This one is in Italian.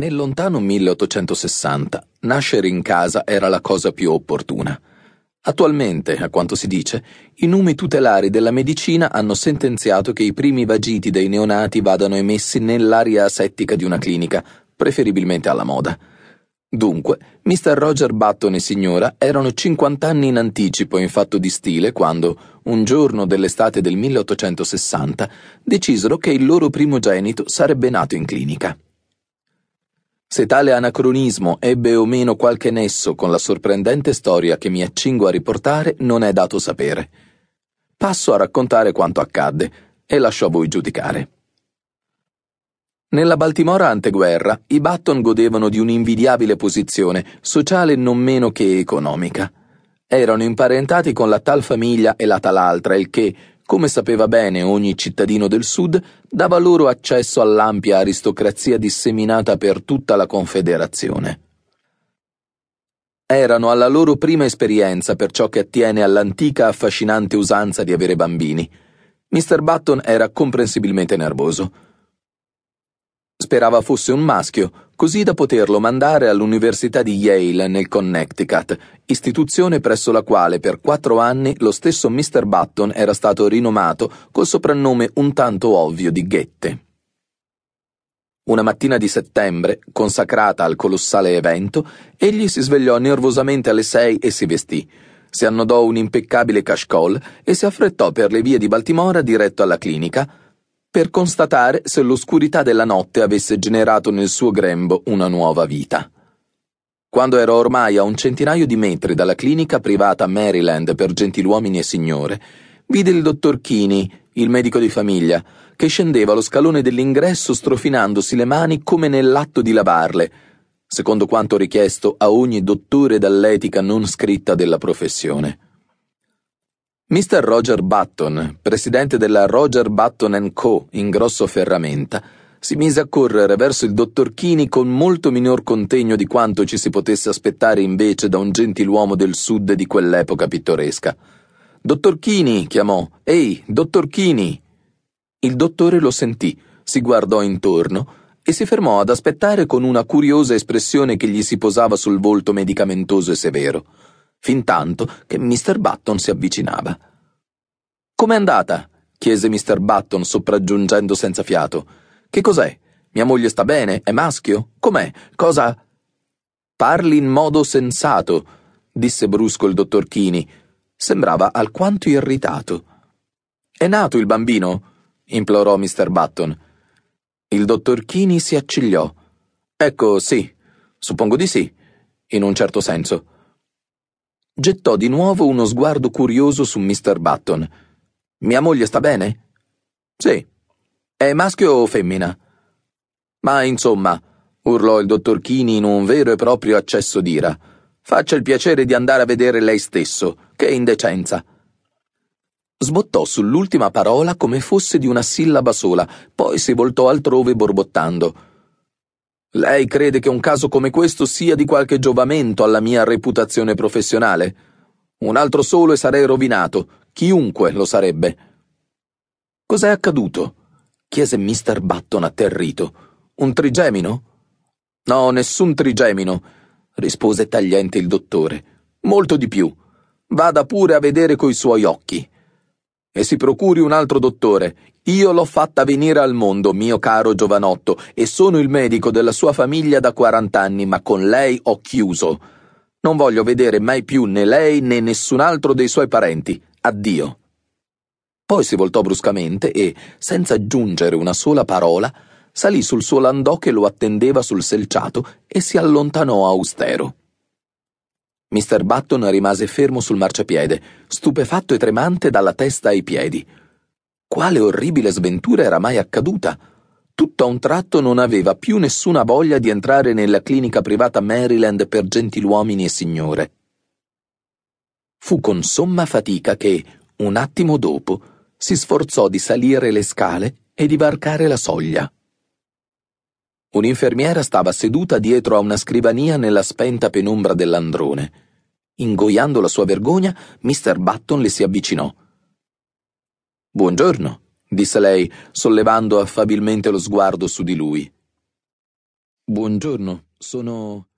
Nel lontano 1860 nascere in casa era la cosa più opportuna. Attualmente, a quanto si dice, i numi tutelari della medicina hanno sentenziato che i primi vagiti dei neonati vadano emessi nell'aria asettica di una clinica, preferibilmente alla moda. Dunque, Mr. Roger Button e signora erano 50 anni in anticipo in fatto di stile quando, un giorno dell'estate del 1860, decisero che il loro primogenito sarebbe nato in clinica. Se tale anacronismo ebbe o meno qualche nesso con la sorprendente storia che mi accingo a riportare non è dato sapere. Passo a raccontare quanto accadde e lascio a voi giudicare. Nella Baltimora anteguerra i Button godevano di un'invidiabile posizione, sociale non meno che economica. Erano imparentati con la tal famiglia e la tal altra, il che, come sapeva bene ogni cittadino del Sud, dava loro accesso all'ampia aristocrazia disseminata per tutta la Confederazione. Erano alla loro prima esperienza per ciò che attiene all'antica affascinante usanza di avere bambini. Mr. Button era comprensibilmente nervoso. Sperava fosse un maschio, così da poterlo mandare all'Università di Yale nel Connecticut, istituzione presso la quale per quattro anni lo stesso Mr. Button era stato rinomato col soprannome un tanto ovvio di Ghette. Una mattina di settembre, consacrata al colossale evento, egli si svegliò nervosamente alle sei e si vestì. Si annodò un impeccabile cashcol e si affrettò per le vie di Baltimora diretto alla clinica, per constatare se l'oscurità della notte avesse generato nel suo grembo una nuova vita. Quando ero ormai a un centinaio di metri dalla clinica privata Maryland per gentiluomini e signore, vide il dottor Keeney, il medico di famiglia, che scendeva lo scalone dell'ingresso strofinandosi le mani come nell'atto di lavarle, secondo quanto richiesto a ogni dottore dall'etica non scritta della professione. Mr. Roger Button, presidente della Roger Button Co. in grosso ferramenta, si mise a correre verso il dottor Chini con molto minor contegno di quanto ci si potesse aspettare invece da un gentiluomo del sud di quell'epoca pittoresca. Dottor Chini, chiamò. Ehi, dottor Chini! Il dottore lo sentì, si guardò intorno e si fermò ad aspettare con una curiosa espressione che gli si posava sul volto medicamentoso e severo fintanto che Mr. Button si avvicinava. Com'è andata? chiese Mr. Button sopraggiungendo senza fiato. Che cos'è? Mia moglie sta bene? È maschio? Com'è? Cosa? Parli in modo sensato, disse brusco il dottor Chini. Sembrava alquanto irritato. È nato il bambino? implorò Mr. Button. Il dottor Chini si accigliò. Ecco, sì, suppongo di sì, in un certo senso gettò di nuovo uno sguardo curioso su Mr. Button. Mia moglie sta bene? Sì. È maschio o femmina? Ma insomma, urlò il dottor Chini in un vero e proprio accesso d'ira. Faccia il piacere di andare a vedere lei stesso. Che indecenza. Sbottò sull'ultima parola come fosse di una sillaba sola, poi si voltò altrove borbottando. Lei crede che un caso come questo sia di qualche giovamento alla mia reputazione professionale? Un altro solo e sarei rovinato, chiunque lo sarebbe. Cos'è accaduto? chiese Mr. Button atterrito. Un trigemino? No, nessun trigemino, rispose tagliente il dottore. Molto di più. Vada pure a vedere coi suoi occhi. E si procuri un altro dottore, io l'ho fatta venire al mondo, mio caro giovanotto, e sono il medico della sua famiglia da quarant'anni, ma con lei ho chiuso. Non voglio vedere mai più né lei né nessun altro dei suoi parenti. Addio. Poi si voltò bruscamente e, senza aggiungere una sola parola, salì sul suo landò che lo attendeva sul selciato e si allontanò austero. Mr. Button rimase fermo sul marciapiede, stupefatto e tremante dalla testa ai piedi. Quale orribile sventura era mai accaduta? Tutto a un tratto non aveva più nessuna voglia di entrare nella clinica privata Maryland per gentiluomini e signore. Fu con somma fatica che, un attimo dopo, si sforzò di salire le scale e di varcare la soglia. Un'infermiera stava seduta dietro a una scrivania nella spenta penombra dell'androne. Ingoiando la sua vergogna, Mr. Button le si avvicinò. Buongiorno, disse lei, sollevando affabilmente lo sguardo su di lui. Buongiorno, sono...